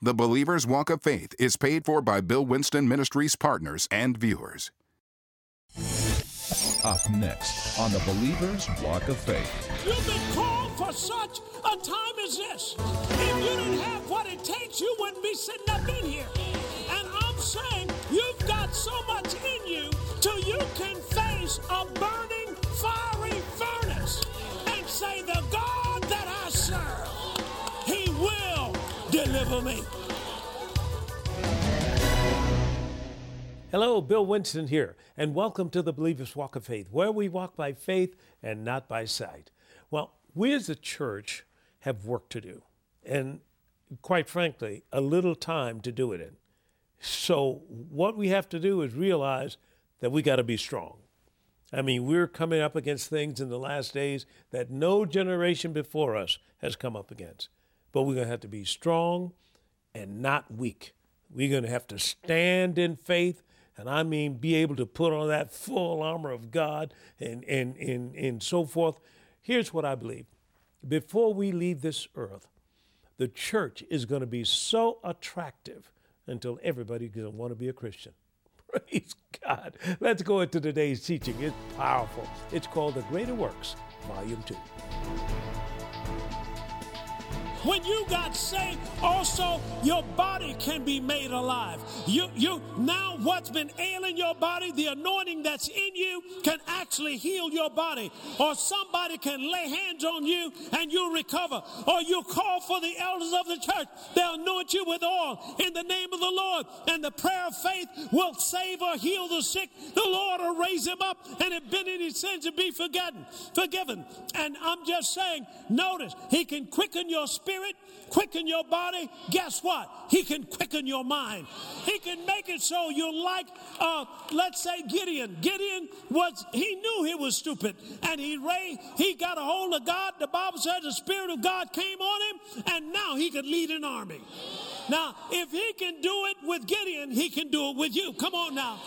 The Believer's Walk of Faith is paid for by Bill Winston Ministries partners and viewers. Up next on the Believer's Walk of Faith. You've been called for such a time as this. If you didn't have what it takes, you wouldn't be sitting up in here. And I'm saying you've got so much in you till you can face a burning, deliver me. Hello, Bill Winston here, and welcome to the Believer's Walk of Faith, where we walk by faith and not by sight. Well, we as a church have work to do, and quite frankly, a little time to do it in. So, what we have to do is realize that we got to be strong. I mean, we're coming up against things in the last days that no generation before us has come up against. But we're going to have to be strong and not weak. We're going to have to stand in faith and I mean be able to put on that full armor of God and, and, and, and so forth. Here's what I believe before we leave this earth, the church is going to be so attractive until everybody's going to want to be a Christian. Praise God. Let's go into today's teaching. It's powerful. It's called The Greater Works, Volume 2 when you got saved, also your body can be made alive. You, you now what's been ailing your body, the anointing that's in you can actually heal your body. Or somebody can lay hands on you and you'll recover. Or you call for the elders of the church. They'll anoint you with oil in the name of the Lord. And the prayer of faith will save or heal the sick. The Lord will raise him up and if been any sins to be forgotten, forgiven. And I'm just saying, notice, he can quicken your spirit spirit, quicken your body, guess what? He can quicken your mind. He can make it so you're like, uh, let's say Gideon. Gideon was, he knew he was stupid and he ray, he got a hold of God. The Bible says the Spirit of God came on him and now he could lead an army. Now, if he can do it with Gideon, he can do it with you. Come on now.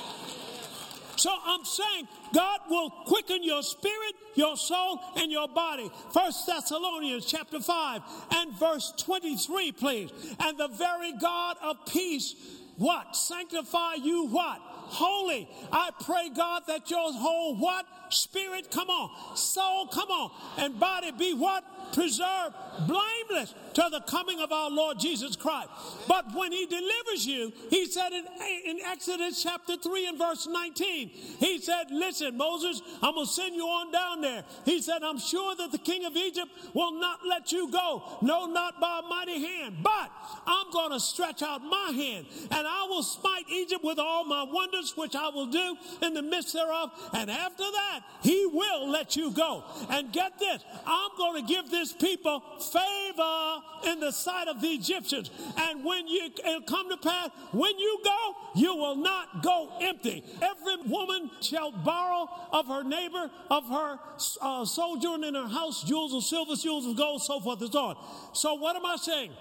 So I'm saying God will quicken your spirit, your soul, and your body. First Thessalonians chapter 5 and verse 23, please. And the very God of peace, what? Sanctify you what? Holy. I pray, God, that your whole what? Spirit, come on. Soul, come on. And body be what? Preserved blameless to the coming of our Lord Jesus Christ. But when he delivers you, he said in, in Exodus chapter 3 and verse 19, he said, Listen, Moses, I'm going to send you on down there. He said, I'm sure that the king of Egypt will not let you go. No, not by a mighty hand. But I'm going to stretch out my hand and I will smite Egypt with all my wonders, which I will do in the midst thereof. And after that, he will let you go. And get this, I'm going to give this people favor in the sight of the Egyptians. And when you it'll come to pass, when you go, you will not go empty. Every woman shall borrow of her neighbor, of her uh, sojourn in her house, jewels of silver, jewels of gold, so forth and so on. So what am I saying?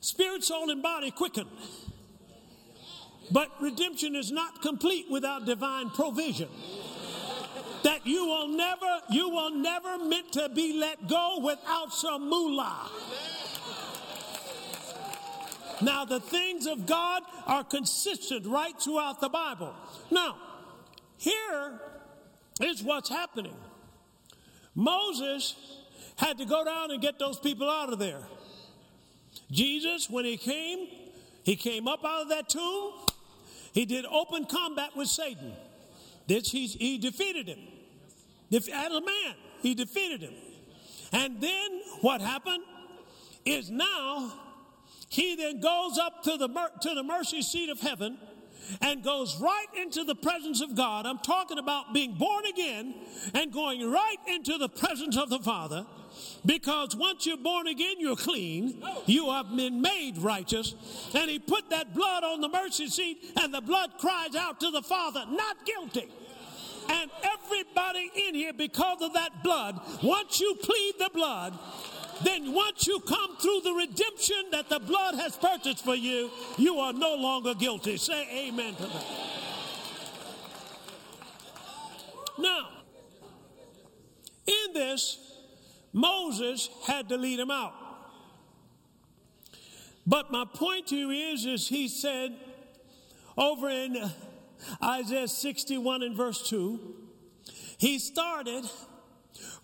Spirit, soul, and body quicken. But redemption is not complete without divine provision that you will never, you will never meant to be let go without some moolah. Now, the things of God are consistent right throughout the Bible. Now, here is what's happening. Moses had to go down and get those people out of there. Jesus, when he came, he came up out of that tomb. He did open combat with Satan. This, he, he defeated him. As a man, he defeated him. And then what happened is now he then goes up to the, to the mercy seat of heaven and goes right into the presence of God. I'm talking about being born again and going right into the presence of the Father. Because once you're born again, you're clean. You have been made righteous. And he put that blood on the mercy seat, and the blood cries out to the Father, not guilty. And everybody in here, because of that blood, once you plead the blood, then once you come through the redemption that the blood has purchased for you, you are no longer guilty. Say amen to that. Now, in this, Moses had to lead him out. But my point to you is, is he said over in Isaiah 61 and verse 2, he started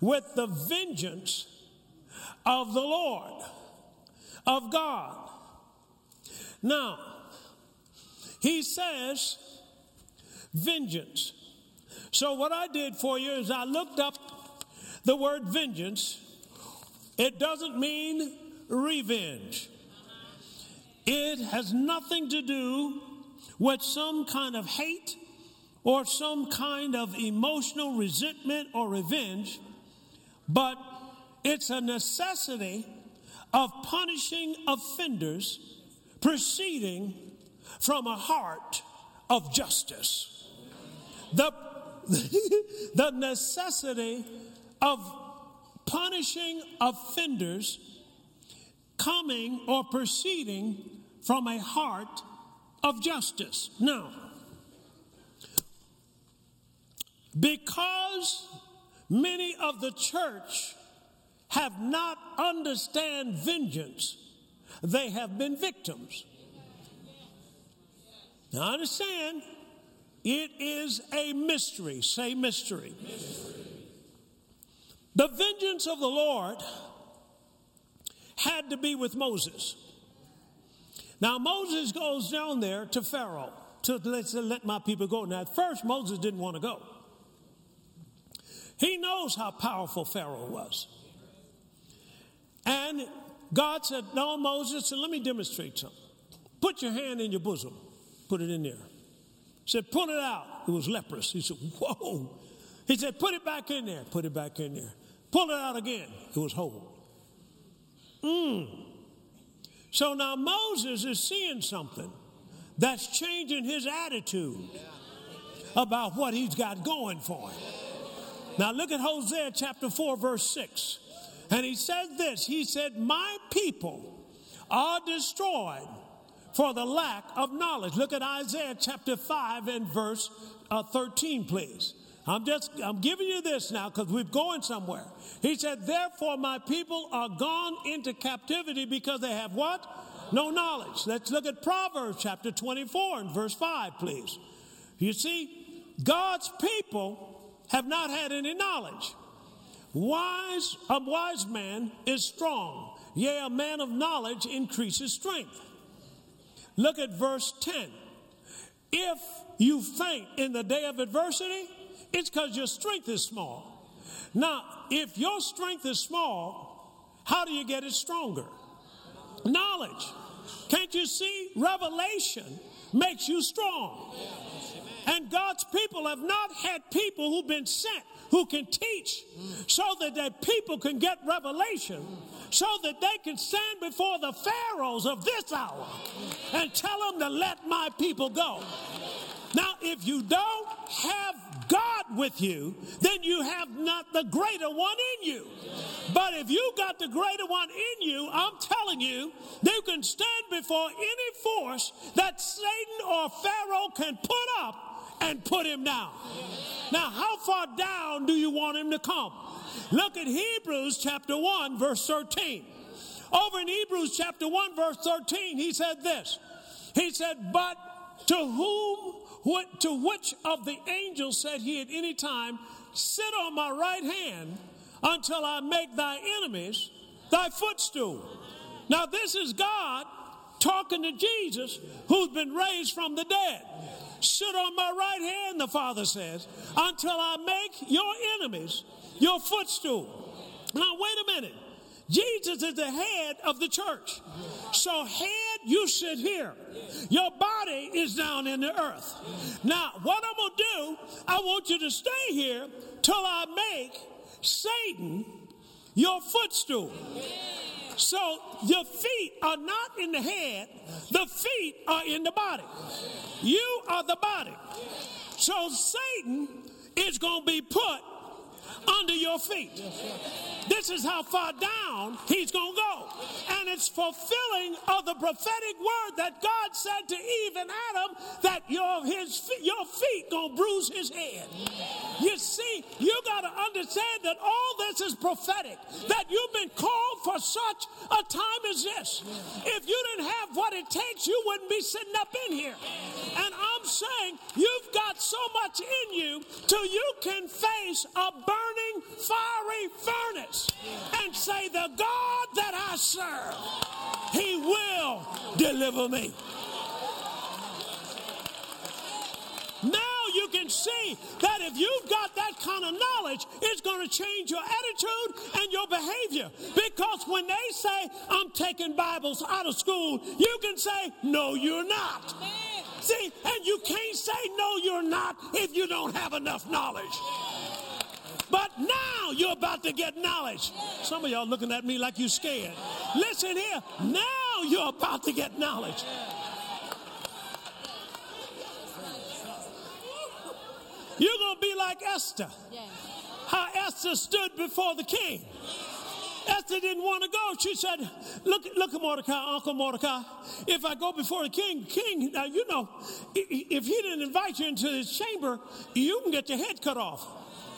with the vengeance of the Lord, of God. Now, he says, vengeance. So, what I did for you is I looked up the word vengeance. It doesn't mean revenge, it has nothing to do with some kind of hate or some kind of emotional resentment or revenge, but it's a necessity of punishing offenders proceeding from a heart of justice. The, the necessity of punishing offenders coming or proceeding from a heart of justice. Now, because many of the church have not understand vengeance, they have been victims. Now understand, it is a mystery. Say mystery. mystery. The vengeance of the Lord had to be with Moses. Now Moses goes down there to Pharaoh to let, to let my people go. Now at first Moses didn't want to go. He knows how powerful Pharaoh was. And God said, No, Moses, let me demonstrate something. Put your hand in your bosom. Put it in there. He said, Pull it out. It was leprous. He said, Whoa. He said, Put it back in there. Put it back in there. Pull it out again. It was whole. Mm. So now Moses is seeing something that's changing his attitude about what he's got going for him. Now look at Hosea chapter 4, verse 6. And he said this He said, My people are destroyed for the lack of knowledge. Look at Isaiah chapter 5 and verse uh, 13, please. I'm just, I'm giving you this now because we're going somewhere. He said, Therefore, my people are gone into captivity because they have what? No knowledge. Let's look at Proverbs chapter 24 and verse 5, please. You see, God's people have not had any knowledge. Wise, a wise man is strong. Yea, a man of knowledge increases strength. Look at verse 10. If you faint in the day of adversity, it's because your strength is small. Now, if your strength is small, how do you get it stronger? Knowledge. Can't you see? Revelation makes you strong. And God's people have not had people who've been sent who can teach so that their people can get revelation so that they can stand before the pharaohs of this hour and tell them to let my people go. Now, if you don't have God with you, then you have not the greater one in you. But if you got the greater one in you, I'm telling you, you can stand before any force that Satan or Pharaoh can put up and put him down. Now, how far down do you want him to come? Look at Hebrews chapter 1, verse 13. Over in Hebrews chapter 1, verse 13, he said this. He said, But to whom what, to which of the angels said he at any time, Sit on my right hand until I make thy enemies thy footstool? Now, this is God talking to Jesus who's been raised from the dead. Sit on my right hand, the Father says, until I make your enemies your footstool. Now, wait a minute. Jesus is the head of the church. So, head, you sit here. Your body is down in the earth. Now, what I'm going to do, I want you to stay here till I make Satan your footstool. So, your feet are not in the head, the feet are in the body. You are the body. So, Satan is going to be put under your feet. This is how far down he's going to go. And it's fulfilling of the prophetic word that God said to Eve and Adam that your, his, your feet going to bruise his head. You see, you got to understand that all this is prophetic, that you've been called for such a time as this. If you didn't have what it takes, you wouldn't be sitting up in here. And Saying you've got so much in you till you can face a burning, fiery furnace and say, The God that I serve, He will deliver me. Now you can see that if you've got that kind of knowledge, it's going to change your attitude and your behavior. Because when they say, I'm taking Bibles out of school, you can say, No, you're not. See, and you can't say, No, you're not if you don't have enough knowledge. But now you're about to get knowledge. Some of y'all looking at me like you're scared. Listen here. Now you're about to get knowledge. You're going to be like Esther. How Esther stood before the king. Esther didn't want to go. She said, Look, look at Mordecai, Uncle Mordecai. If I go before the king, king, now you know, if he didn't invite you into his chamber, you can get your head cut off.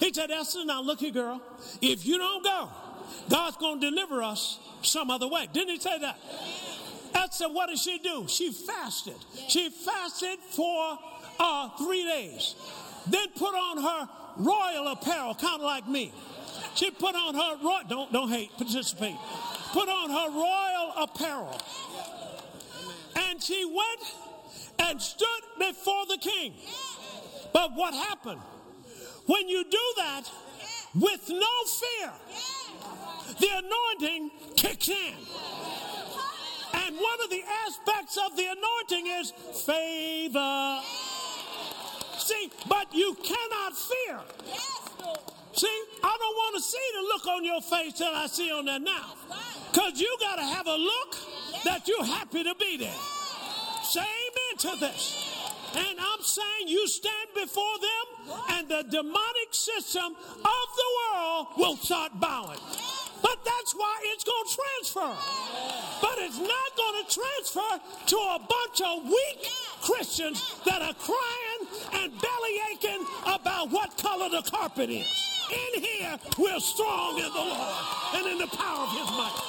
He said, Esther, now look here, girl. If you don't go, God's going to deliver us some other way. Didn't he say that? Esther, what did she do? She fasted. She fasted for uh, three days. Then put on her royal apparel, kind of like me. She put on her royal, don't, don't hate, participate. Put on her royal apparel. And she went and stood before the king. But what happened? When you do that with no fear, the anointing kicks in. And one of the aspects of the anointing is favor. See, but you cannot fear. See, I don't want to see the look on your face that I see on there now. Because you got to have a look that you're happy to be there. Say amen to this. And I'm saying you stand before them, and the demonic system of the world will start bowing. But that's why it's going to transfer. But it's not going to transfer to a bunch of weak Christians that are crying and belly aching about what color the carpet is. In here, we're strong in the Lord and in the power of his might.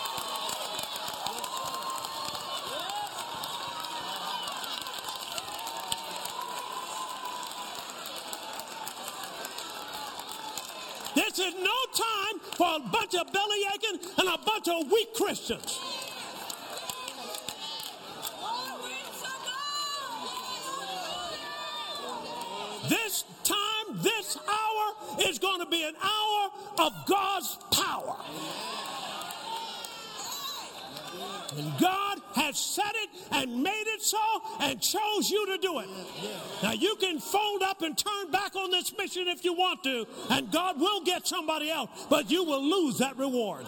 This is no time for a bunch of belly aching and a bunch of weak Christians. This time, this hour is going to be an hour of God's power. And God has said it and made it so and chose you to do it. Now you can fold up and turn back on this mission if you want to, and God will get somebody else, but you will lose that reward.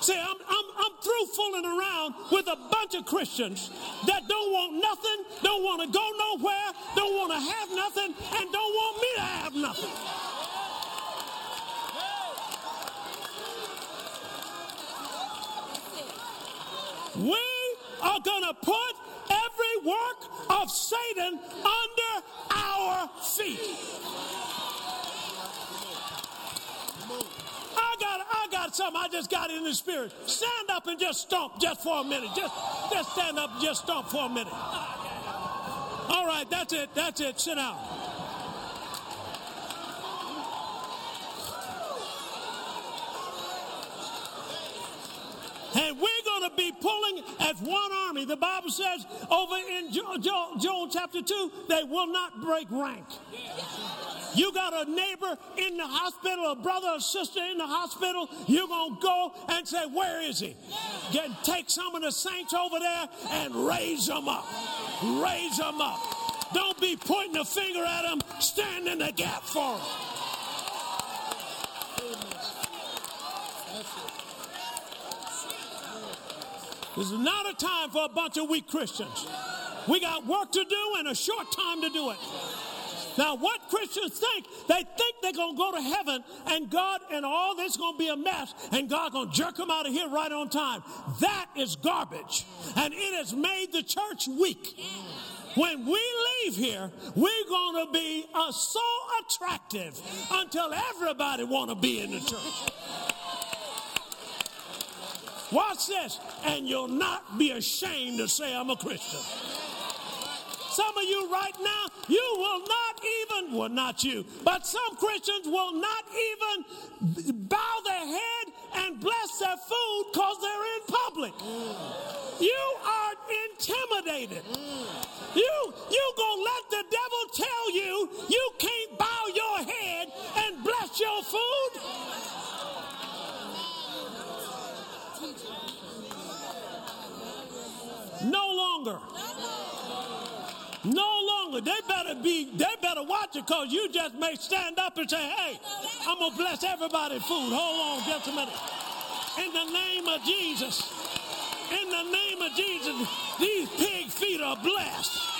See, I'm, I'm, I'm through fooling around with a bunch of Christians that don't want nothing, don't want to go nowhere, don't want to have nothing, and don't want me to have nothing. We are going to put every work of Satan under our feet. I got, I got something. I just got in the spirit. Stand up and just stomp just for a minute. Just, just stand up and just stomp for a minute. All right, that's it. That's it. Sit down. And we're to be pulling as one army. The Bible says over in Joel, Joel, Joel chapter 2, they will not break rank. You got a neighbor in the hospital, a brother or sister in the hospital, you're going to go and say, Where is he? Get, take some of the saints over there and raise them up. Raise them up. Don't be pointing a finger at them, stand in the gap for them. This is not a time for a bunch of weak Christians. We got work to do and a short time to do it. Now, what Christians think, they think they're going to go to heaven and God and all this is going to be a mess and God going to jerk them out of here right on time. That is garbage. And it has made the church weak. when we leave here, we're going to be uh, so attractive until everybody want to be in the church. Watch this, and you'll not be ashamed to say I'm a Christian. Some of you right now, you will not even, well, not you, but some Christians will not even bow their head and bless their food because they're in public. You are intimidated. You you gonna let the devil tell you you can't bow your head and bless your food? No longer. No longer. They better be, they better watch it because you just may stand up and say, hey, I'm going to bless everybody's food. Hold on just a minute. In the name of Jesus. In the name of Jesus, these pig feet are blessed.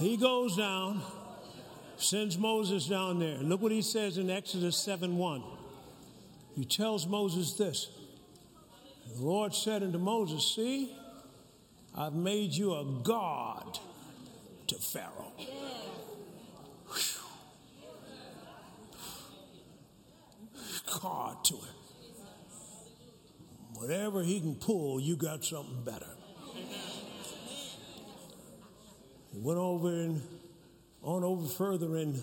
He goes down, sends Moses down there. Look what he says in Exodus 7 1. He tells Moses this The Lord said unto Moses, See, I've made you a God to Pharaoh. God to him. Whatever he can pull, you got something better. He went over and on over further in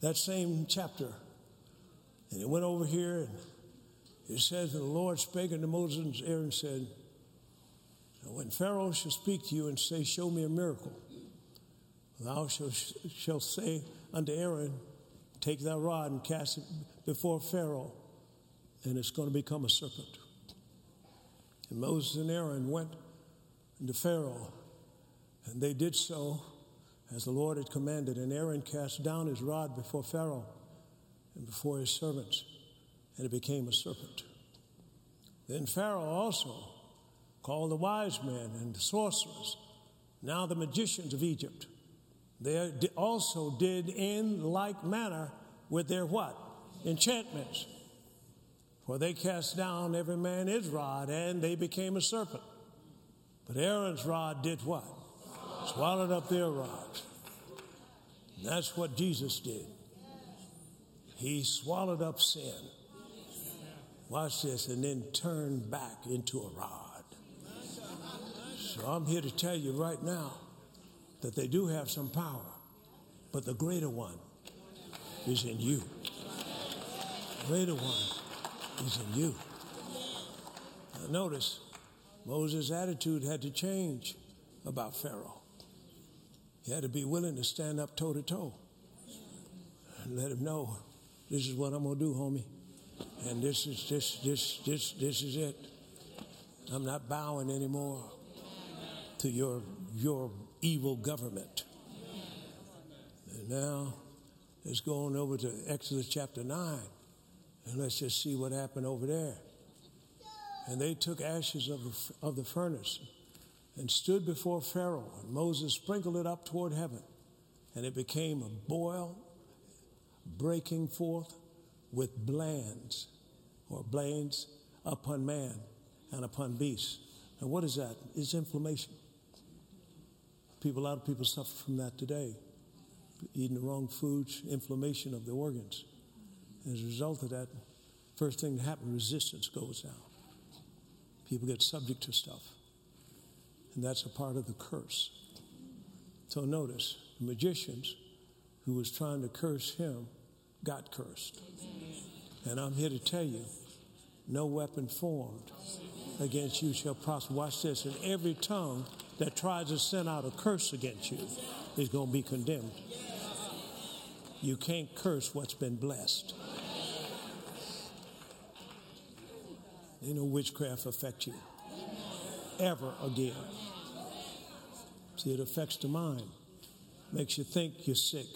that same chapter. And he went over here and it says, And the Lord spake unto Moses and Aaron said, When Pharaoh shall speak to you and say, Show me a miracle, thou shalt, shalt say unto Aaron, Take thy rod and cast it before Pharaoh, and it's going to become a serpent. And Moses and Aaron went into Pharaoh and they did so as the Lord had commanded. And Aaron cast down his rod before Pharaoh and before his servants, and it became a serpent. Then Pharaoh also called the wise men and the sorcerers, now the magicians of Egypt. They also did in like manner with their what? Enchantments. For they cast down every man his rod, and they became a serpent. But Aaron's rod did what? Swallowed up their rods. That's what Jesus did. He swallowed up sin. Watch this, and then turned back into a rod. So I'm here to tell you right now that they do have some power, but the greater one is in you. The greater one is in you. Now notice, Moses' attitude had to change about Pharaoh. You had to be willing to stand up toe to toe and let him know this is what I'm gonna do, homie. And this is this this this this is it. I'm not bowing anymore to your your evil government. And now let's go on over to Exodus chapter 9 and let's just see what happened over there. And they took ashes of the, of the furnace and stood before Pharaoh. And Moses sprinkled it up toward heaven, and it became a boil breaking forth with blands or blains upon man and upon beasts. And what is that? It's inflammation. People, a lot of people suffer from that today. Eating the wrong foods, inflammation of the organs. As a result of that, first thing that happens, resistance goes down. People get subject to stuff. And that's a part of the curse. So notice, the magicians who was trying to curse him got cursed. And I'm here to tell you, no weapon formed against you shall prosper. Watch this. And every tongue that tries to send out a curse against you is going to be condemned. You can't curse what's been blessed. Ain't no witchcraft affect you ever again. See, it affects the mind. Makes you think you're sick.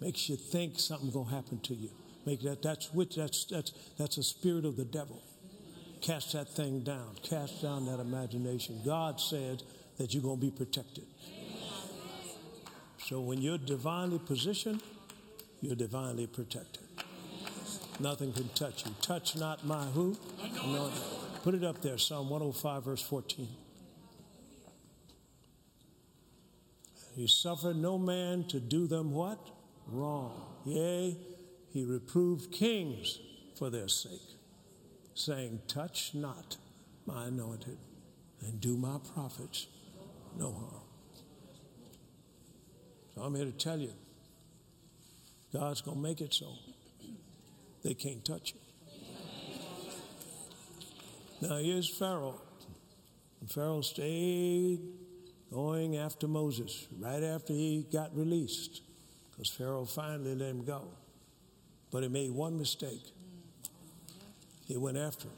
Makes you think something's gonna happen to you. Make that that's which that's that's that's a spirit of the devil. Cast that thing down. Cast down that imagination. God said that you're gonna be protected. So when you're divinely positioned, you're divinely protected. Nothing can touch you. Touch not my who? Anointed. Put it up there, Psalm 105, verse 14. He suffered no man to do them what? Wrong. Yea, he reproved kings for their sake, saying, Touch not my anointed, and do my prophets no harm. So I'm here to tell you, God's going to make it so. They can't touch you. Now here's Pharaoh. And Pharaoh stayed going after Moses right after he got released because Pharaoh finally let him go. But he made one mistake. He went after him.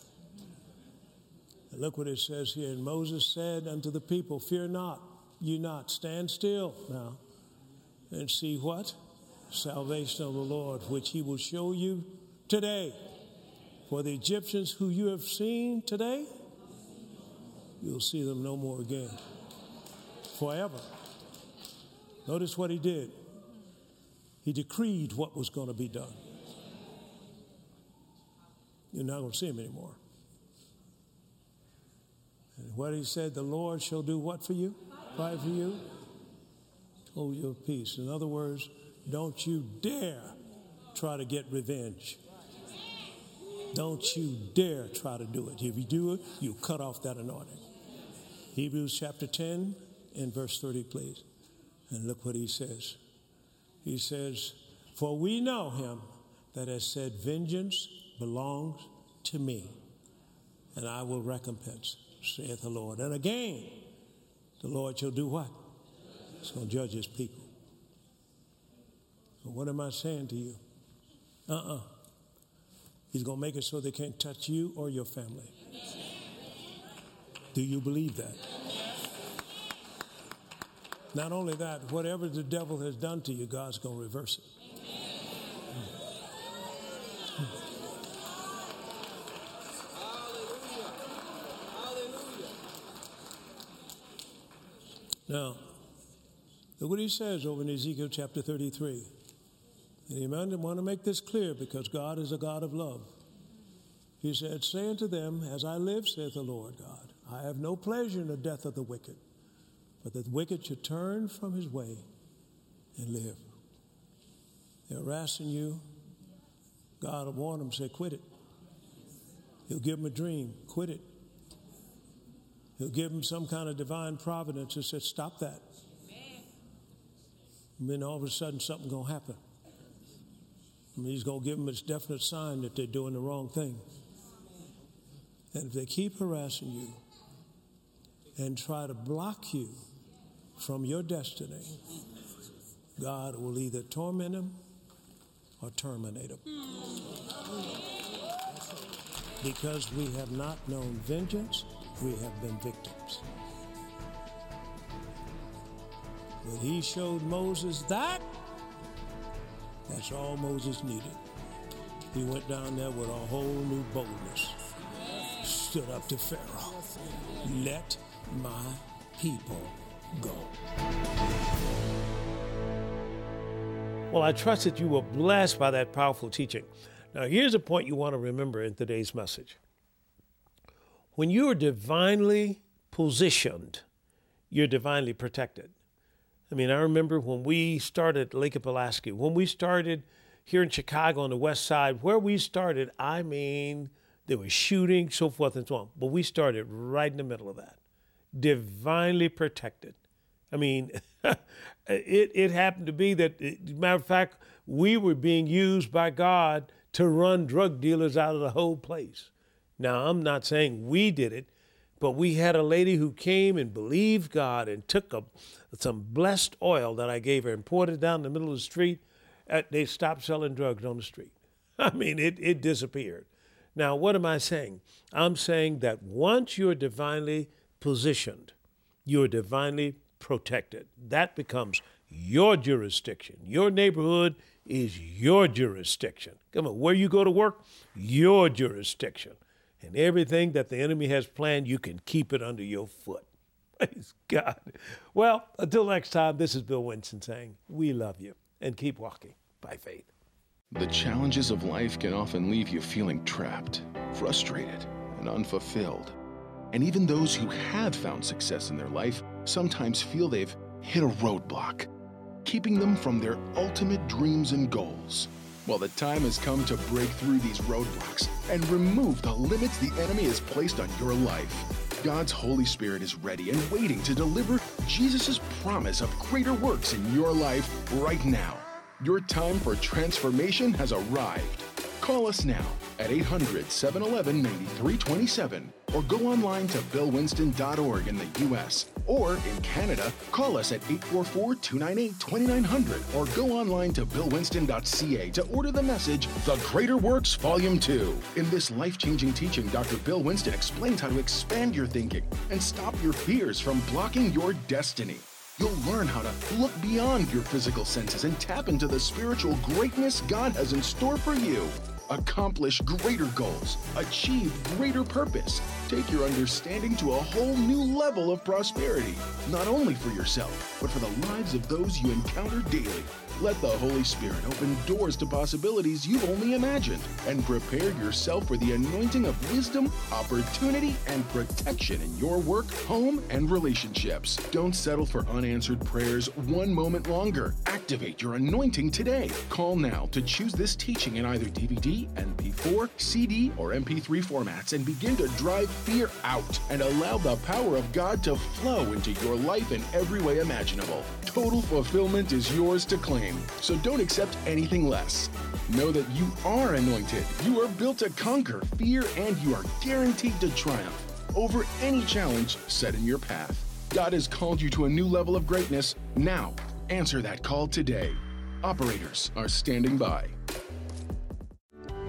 And look what it says here. And Moses said unto the people, Fear not, you not, stand still now and see what? Salvation of the Lord, which he will show you today. For the Egyptians who you have seen today, you'll see them no more again. Forever. Notice what he did. He decreed what was going to be done. You're not going to see him anymore. And what he said, the Lord shall do what for you? Fight for you? Hold your peace. In other words, don't you dare try to get revenge. Don't you dare try to do it. If you do it, you cut off that anointing. Hebrews chapter 10 and verse 30, please. And look what he says. He says, For we know him that has said, Vengeance belongs to me, and I will recompense, saith the Lord. And again, the Lord shall do what? He's going to judge his people. What am I saying to you? Uh uh-uh. uh He's going to make it so they can't touch you or your family. Do you believe that? Not only that, whatever the devil has done to you, God's going to reverse it. Now, look what he says over in Ezekiel chapter 33. And he want to make this clear because God is a God of love. He said, Say unto them, As I live, saith the Lord God, I have no pleasure in the death of the wicked, but that the wicked should turn from his way and live. They're harassing you. God will warn them, say, Quit it. He'll give them a dream, quit it. He'll give them some kind of divine providence and say, Stop that. And then all of a sudden, something's going to happen. He's going to give them a definite sign that they're doing the wrong thing. And if they keep harassing you and try to block you from your destiny, God will either torment them or terminate them. Because we have not known vengeance, we have been victims. But he showed Moses that that's all Moses needed. He went down there with a whole new boldness. Stood up to Pharaoh. Let my people go. Well, I trust that you were blessed by that powerful teaching. Now, here's a point you want to remember in today's message. When you are divinely positioned, you're divinely protected. I mean, I remember when we started Lake of Pulaski, when we started here in Chicago on the west side, where we started, I mean, there was shooting, so forth and so on. But we started right in the middle of that, divinely protected. I mean, it, it happened to be that, matter of fact, we were being used by God to run drug dealers out of the whole place. Now, I'm not saying we did it, but we had a lady who came and believed God and took a, some blessed oil that I gave her and poured it down the middle of the street. They stopped selling drugs on the street. I mean, it, it disappeared. Now, what am I saying? I'm saying that once you're divinely positioned, you're divinely protected. That becomes your jurisdiction. Your neighborhood is your jurisdiction. Come on, where you go to work, your jurisdiction. And everything that the enemy has planned, you can keep it under your foot. Praise God. Well, until next time, this is Bill Winston saying, We love you and keep walking by faith. The challenges of life can often leave you feeling trapped, frustrated, and unfulfilled. And even those who have found success in their life sometimes feel they've hit a roadblock, keeping them from their ultimate dreams and goals. Well, the time has come to break through these roadblocks and remove the limits the enemy has placed on your life. God's Holy Spirit is ready and waiting to deliver Jesus' promise of greater works in your life right now. Your time for transformation has arrived. Call us now at 800 711 9327 or go online to billwinston.org in the U.S. Or in Canada, call us at 844 298 2900 or go online to billwinston.ca to order the message The Greater Works Volume 2. In this life changing teaching, Dr. Bill Winston explains how to expand your thinking and stop your fears from blocking your destiny. You'll learn how to look beyond your physical senses and tap into the spiritual greatness God has in store for you. Accomplish greater goals, achieve greater purpose, take your understanding to a whole new level of prosperity, not only for yourself, but for the lives of those you encounter daily. Let the Holy Spirit open doors to possibilities you've only imagined and prepare yourself for the anointing of wisdom, opportunity, and protection in your work, home, and relationships. Don't settle for unanswered prayers one moment longer. Activate your anointing today. Call now to choose this teaching in either DVD, MP4, CD, or MP3 formats and begin to drive fear out and allow the power of God to flow into your life in every way imaginable. Total fulfillment is yours to claim, so don't accept anything less. Know that you are anointed, you are built to conquer fear, and you are guaranteed to triumph over any challenge set in your path. God has called you to a new level of greatness. Now, answer that call today. Operators are standing by.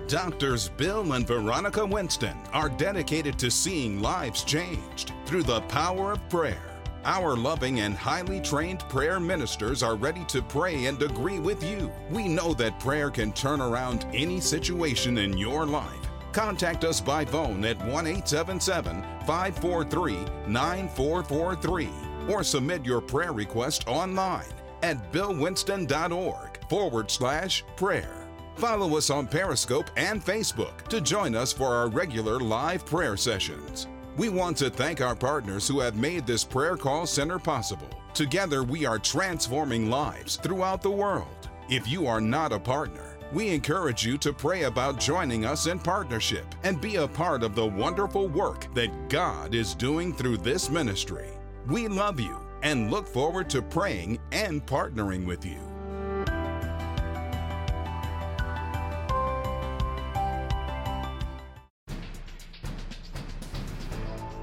Doctors Bill and Veronica Winston are dedicated to seeing lives changed through the power of prayer. Our loving and highly trained prayer ministers are ready to pray and agree with you. We know that prayer can turn around any situation in your life. Contact us by phone at 1 877 543 9443 or submit your prayer request online at billwinston.org forward slash prayer. Follow us on Periscope and Facebook to join us for our regular live prayer sessions. We want to thank our partners who have made this prayer call center possible. Together, we are transforming lives throughout the world. If you are not a partner, we encourage you to pray about joining us in partnership and be a part of the wonderful work that God is doing through this ministry. We love you and look forward to praying and partnering with you.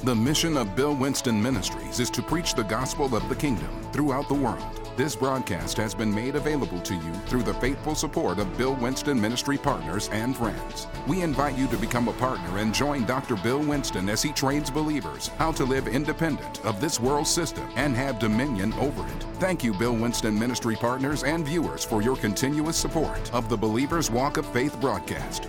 The mission of Bill Winston Ministries is to preach the gospel of the kingdom throughout the world. This broadcast has been made available to you through the faithful support of Bill Winston Ministry partners and friends. We invite you to become a partner and join Dr. Bill Winston as he trains believers how to live independent of this world system and have dominion over it. Thank you, Bill Winston Ministry partners and viewers, for your continuous support of the Believer's Walk of Faith broadcast.